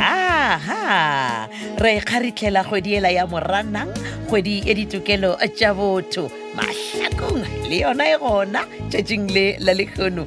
aha re kgaritlhela kgwedi ela ya moranang kgwedi e ditokelo tša botho mahlakong le yona e gona tšatšing le la lekgono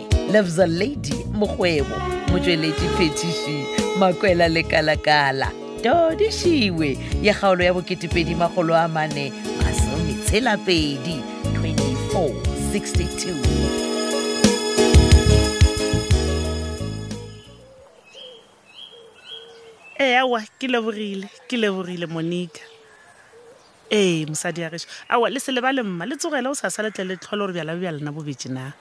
loves a lady mokgwebo motšweletši phetiši makwela le kalakala todišiwe ya kgaolo ya boketepedi magolo a mane masometshela-pedi 2462 ee aowa ke lebogile ke lebogile monica ee mosadi ya gešo aowa le se lebale mma le tsogele o sa sa letle le tlhole gore bjala bja lena bobetše na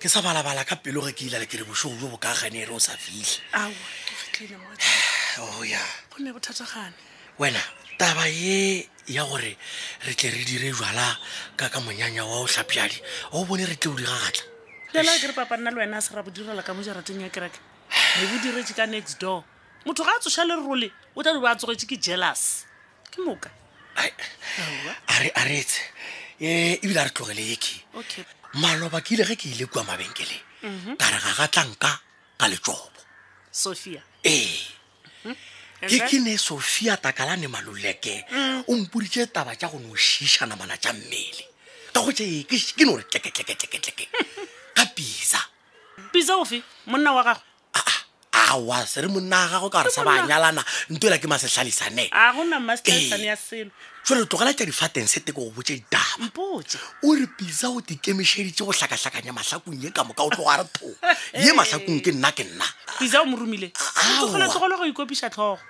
ke sa balabala ka pelo ge ke ilale ke re bošogo jo bo ka gane ere o sa fihle oya oh, wena taba ye ya gore re tle re dire jala ka ka monyanya wa o tlhapjadi ga o bone re tle o di gagatla lela ke re papa nna le wena a se ra bo direla ka mojarateng ya kereke re bo diretse ka next door motho ga a tsoša le role o tla di ba a tsogetše ke jealous ke moka a re aretse um eh, ebile a re tlogele eke maloba ke ile ge ke ile kua mabenkeleng mhm. ka re ga ga tlanka ka letsobo sophia ee mhm. ke ke ne sophia takalane maluleke mm. o mpoditse taba tša go no šiša namana tša mmele ka go tše ke no re tleketleketleketleke ka pisa pisa ofe monna wa gagwe awa se re monna ga gago ka gore sa ba nyalana ntoela ke masetlhalisane a go na masetlhalisane ya selo jalo tlogela tša difateng se teko go botse ditaba mpotse o re pisa o dikemišeditse go hlakahlakanya mahlakong ye ka moka o tloga re tho ye mahlakong ke nna ke nna pisa o mo romile tlogela tlogelo go ikopiša tlhogo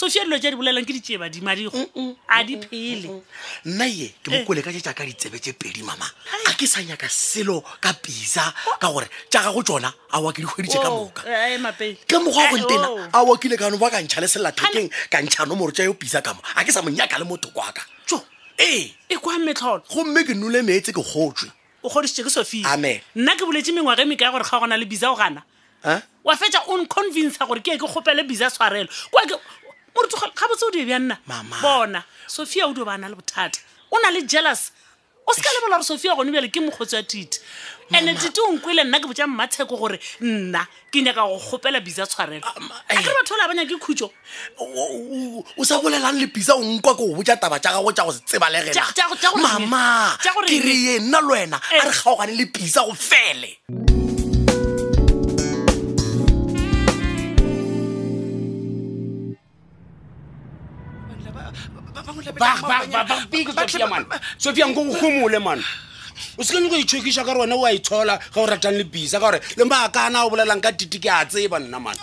sofia dilo tse di bolelang ke ditšee badimadigo mm, mm, mm, a di phele nna ye ke mokole eh. ka tše tša ka ditsebe tše pedi mama a ke sa nyaka selo ka pisa oh. ka gore tša gago tsona a wa ke di kgweditše ka oh, moka eh, eh, ka mokgwa wa gontena oh. a wa kile ka no ba ka ntšha le selathekeng ka ntšha nomoro tša yo pisa kamo a ke sa monyaka le motho kwaka jo ee e kwa metlholo gomme ke nole meetse ke gotswe o kgodisitse ke sofia nna ke boletse mengwage meka ya gore ga gona le bisa o gana eh? wa fetsa o nconvinca gore ke ye ke kgopele bisa tshwarelo morutuga ga botse o di bja nna bona sophia o dio bana le bothata o na le jealous o se ka lebola gore sophia gone bjale ke mokgotsi wa tite ande tite o nkwele nna ke botsa mmatsheko gore nna ke nyaka go kgopela bisa tshwarelo a kere batho ola banya ke khutso o sa bolelang lepisa o nkwa ko o botsa taba tša gago tša go se tseba le renamama ke re ye nna le wena a re eh. kgaogane lepisa go fele sophia nko o gomole mane o se kene go itshokiša ka re wena o a itshola ga o ratang lepisa ka gore le maakana o bolelang ka titike a tseba nna mane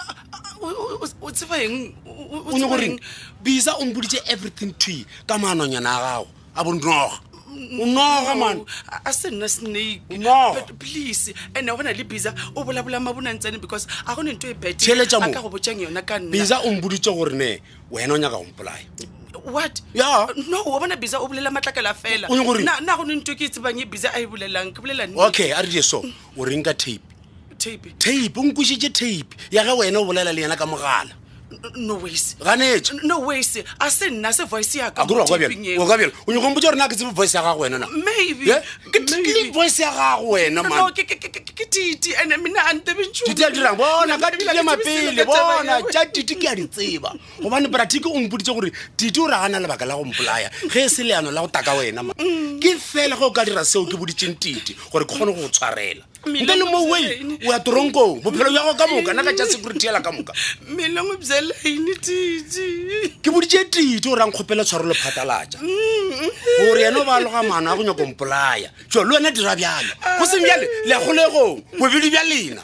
o tseba eng o ne goreng bisa o mpoditse everything to ye ka maanonyana a gago a bonoga o noga man a se nna snake but please ande go na le bisa o bolabola mabonantsane because a go ne nto e beteeletsaa ka go botsang yona ka nna bisa o mpoditse gore ne wena o nyaka go mpolaya what ya no wa bona bisa o bolela matlakala fela na go ne nto ke e tsebang e bisa a e bolelang ke bolelang okay a re die so o reng ka tape tape o nkwešitše tape ya ge wena o bolela le yena ka mogala ganetšeoways a se nna se voice yaka o nyoko mpotsa gore na ke tsebe voice ya gago wena nae voice ya gago wena tite a dirang bona ka tile mapele bona tša tite ke a di tseba gobane bratike o mpoditse gore tite o ragana lebaka la go mpolaya ge e se leano la go taka wena mm. ke fela ge o ka dira seo ke boditseng tite gore ke kgone go go tshwarela ntle le mo way o ya toronkong bophelo bja go ka moka na ka tša security ela ka moka melengwe bjalaine tite ke boditše tite o rang kgopele tshwaro le phatalatša gore yena o ba loga maano a go nyako mpolaya jo le wena dira bjalo go seng bjale le ya golegong bobedi bja lena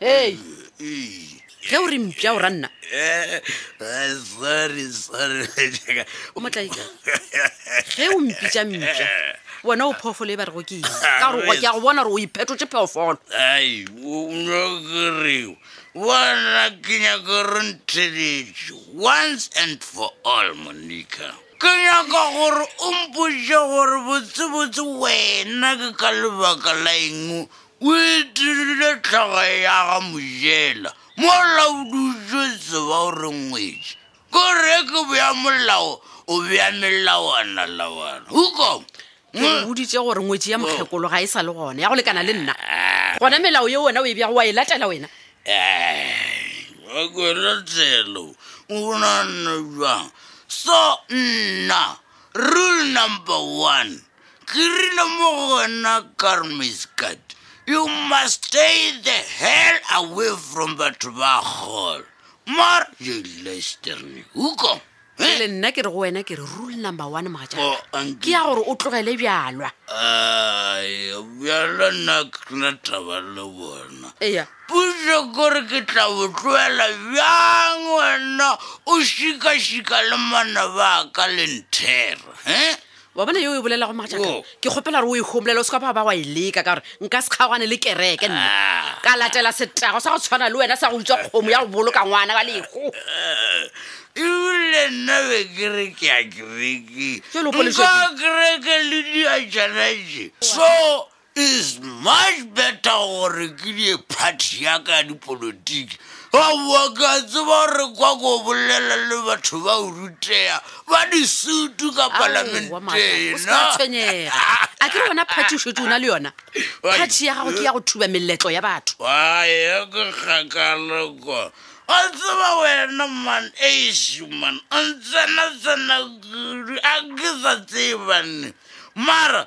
hei ge o re mpša o ra nna eh, eh, sorry sorry motlai ge o mpitša mpša wena o phoofolo e ba rego ke eng ka gore ke ya go bona gore o iphetotse phoofolo ai o nyakere bona ke nyaka gore ntheletše once and for all monica ke nyaka gore o mpotse gore botsebotse wena ke ka lebaka la eng o itirile tlhogo ya ga mojela mola o dutše tseba o re ngwetše ko re ke boya molao o bea melawana lawana hukom ke o boditse gore ngwetši ya mokgekolo ga e sa le gona ya go lekana le nna gona melao ye wena o e bjago wa e latela wena akolatelo o bonana jang so nna rule number one ke rile mo go wena karmiskat you must stay the hell away from batho ba gol mar jelesterne uko eh? le nna ke re go wena ke re rule number one mogatša oh, ke ya gore o tlogele bjalwa bjala nna kena taba le bona eya puso kore ke tla bo tloela bjang wena o šikašika le mana ba ka le nthera um eh? wa bona yo o e bolelago magatšaka Wo. ke kgopela gore o e homolela o se ka ba ba wa e leka ka gore nka se kgaogane le kereke nna Ah. ka latela setago sa go tshwana le wena sa go utswa kgomo ya go boloka ngwana wa leho ebile nna be ke re ke ya kereke Jwale o poleletšwa ke- nka kereke le diatšanaje so is much better gore ke die party ya ka ya dipolotiki aowa ke a tseba gore kwa ko bolela le batho ba o rutea ba disutu ka palamentena a ke yona party o šetse o na le yona party ya gago ke ya go thuba meletlo ya batho aye ke kgakaleko a tseba wena man ash man o ntsena tsena kudu a ke sa tsebane mara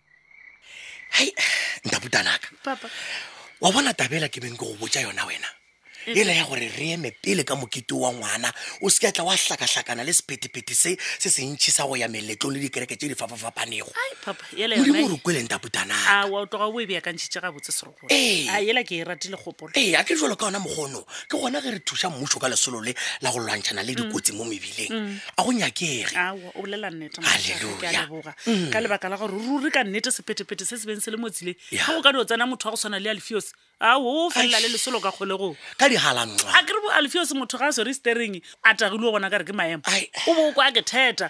hei ntabutanaka wa bona tabela ke beng ke go botsa yona wena mhm. e le ya gore re eme pele ka mokete wa ngwana o se ketla wa hlakahlakana le sephetephete se se sentšhi sa go ya meletlo le dikereke tse di fapafapanego modimo o re kweleng tabutanaka wa o tloga o bo e beakantšhitše gabotse sero kgopolo Ee. a yela ke e ratile kgopolo ee a ke jalo ka ona mogono ke gona ge re thuša mmušo ka lesolo le la go lwantšhana le dikotsi mo mebileng a go nyakege awa o bolela nnete Hallelujah. ke a leboga Mm. ka lebaka la gore ruri ka nnete sephetepete se se beng se le motsile Yeah. ga go ka di o tsena motho wa go tshwana le alfios ao o felela le lesolo ka kgolegong ka digalanxa a ke re bo alfios motho ga a swere stering a tagilwe gona ka re ke maemo Ai. o bo o kwa ke theta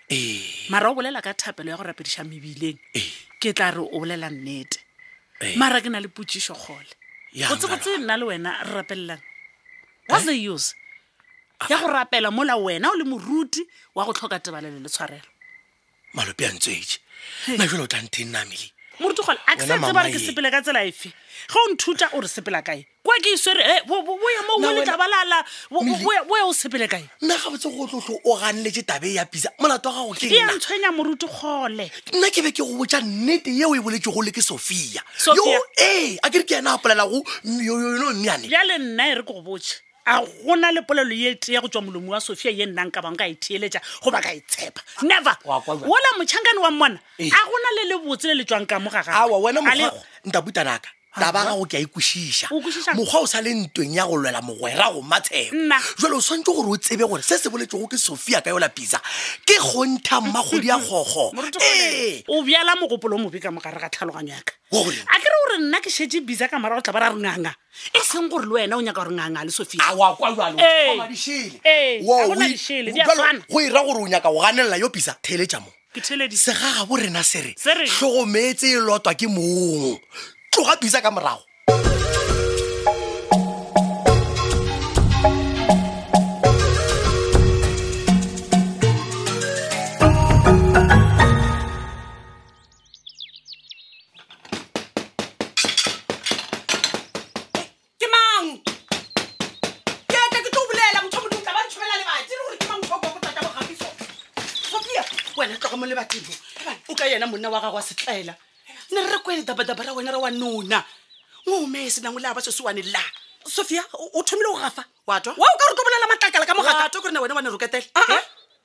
ee mara o bolela ka thapelo ya go rapediša mebileng ee ke tla re o bolela nnete ee. mara ke na le potsišo kgole Ya go tsebotse ngwana. nna le wena re rapelelang what's the use ya go rapela mola wena o le moruti wa go tlhoka tebalelo le tshwarelo malope a ntswetse na jalo o tla ntheng namele moruti kgole a ke sa Wena tseba mama re ke ye. sepele ka tsela efe ge o nthuta o re sepela kae kwa ke iswere eh, bo bo- bo ya mo Na o le wena- tabalala bo- bo- Mili- bo ya- bo ya o sepele kae nna ga botse go tlotlo o ganeletse tabe ya pisa molato wa gago ke e ya nna ntshwenya moruti kgole nna ke be ke go botsa nnete yeo e boletsego le ke sophia Sophia. yo ee a ke re ke yena a polelago yono nnyane bjale nna e re ke go botse a gona le polelo ye tee go tswa molomo wa sophia ye nnang ka bangwe ka e theeletša goba ka e tshepa never Wa kwa bjang? wola motšhankane wa mmona Ee. a gona le lebotse le le tswang ka mo ga gagwe. awa wena A le- mokgwa ntabutanaka taba gago ke a ikwešiša mokgwa o sa le ntweng ya go lwela mogwera go matsheko jalo o swantse gore o tsebe gore se se boletsego ke sophia ka yola pisa ke kgontha mmagodi ya kgogo ee o bjala mogopolo mobe ka mogare ga tlhaloganyo yaka a kere gore nna ke šetse bisa ka mara go tla ba ra re nganga e seng gore le wena o nyaka gore nganga le sophiagoira gore o nyaka go ganelela yo pisa theletša mo ke theledise segagabo rena se re Se re- tlhogomeetse e lotwa ke mong tloga bisa ka morago ke mang ke tle ke tlo bolela motho o modutla ba ntshomela lebati le gore ke mang motho o kwa go tata bogapiso sophia wena tloga mo lebateng mo o ka yena monna wa gago wa setlaela ne re re kwele dabadaba ra wena ra wa nona ngome e senang o le a ba sosiwane la sophia o- o thomile go gafa Wa twa? wa o ka re tlo bolela matlakala ka Wa twa gore na wena wa ne roketele? Ah, ah. Eh?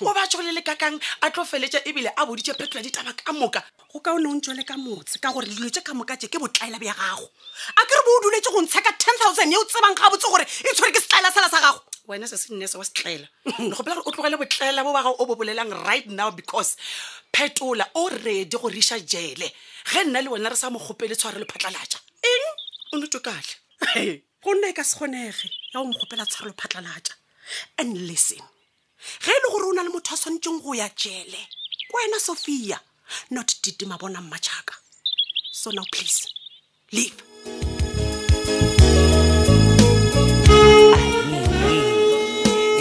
o ba tšhole le kakang a tlo feletša ebile a boditše phetola ditaba ka moka go ka o ne o ntšwele ka motse ka gore dilo tše ka moka tše ke botlaela bja gago a ke re bo o duletse go ntsha ka ten thousand ye o tsebang ga botse gore e tshwere ke setlaela sela sa gago wena se se nne se wa setlaela re gopela gore o tlogele botlaela bo ba gago o bo bolelang right now because phetola o redi go riša jele ge nna le wena re sa mo kgopele tshware le phatlalatša eng o ne tokatle go nna e ka se kgonege ya go mo kgopela tshware le phatlalatša and listen ge e le gore o na le motho a swanetseng go ya jele ko wena sophia not dite mabona mmatšhaka so now please leave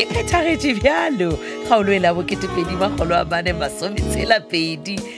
e phethagetše bjalo kgaolo e la boketepedi makgolo a mane masometshela pedi